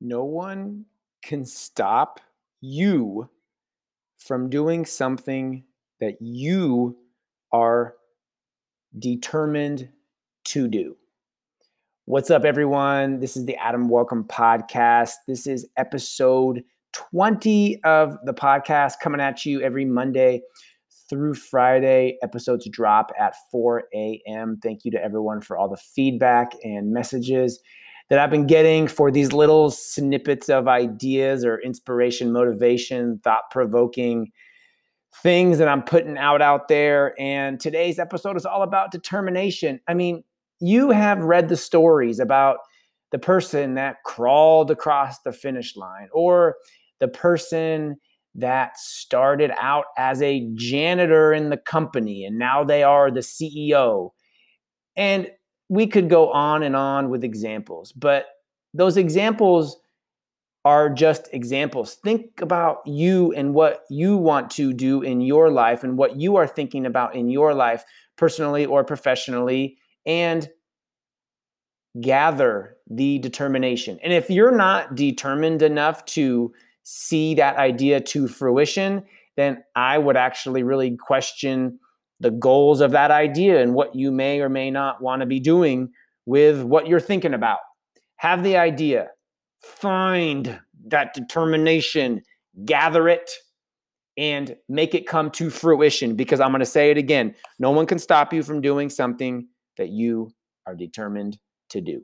no one can stop you from doing something that you are determined to do. What's up, everyone? This is the Adam Welcome Podcast. This is episode 20 of the podcast coming at you every Monday through Friday. Episodes drop at 4 a.m. Thank you to everyone for all the feedback and messages that I've been getting for these little snippets of ideas or inspiration, motivation, thought provoking things that I'm putting out out there. And today's episode is all about determination. I mean, you have read the stories about the person that crawled across the finish line or the person that started out as a janitor in the company and now they are the CEO. And we could go on and on with examples, but those examples are just examples. Think about you and what you want to do in your life and what you are thinking about in your life, personally or professionally, and gather the determination. And if you're not determined enough to see that idea to fruition, then I would actually really question the goals of that idea and what you may or may not want to be doing with what you're thinking about. Have the idea, find that determination, gather it, and make it come to fruition. Because I'm going to say it again no one can stop you from doing something that you are determined to do.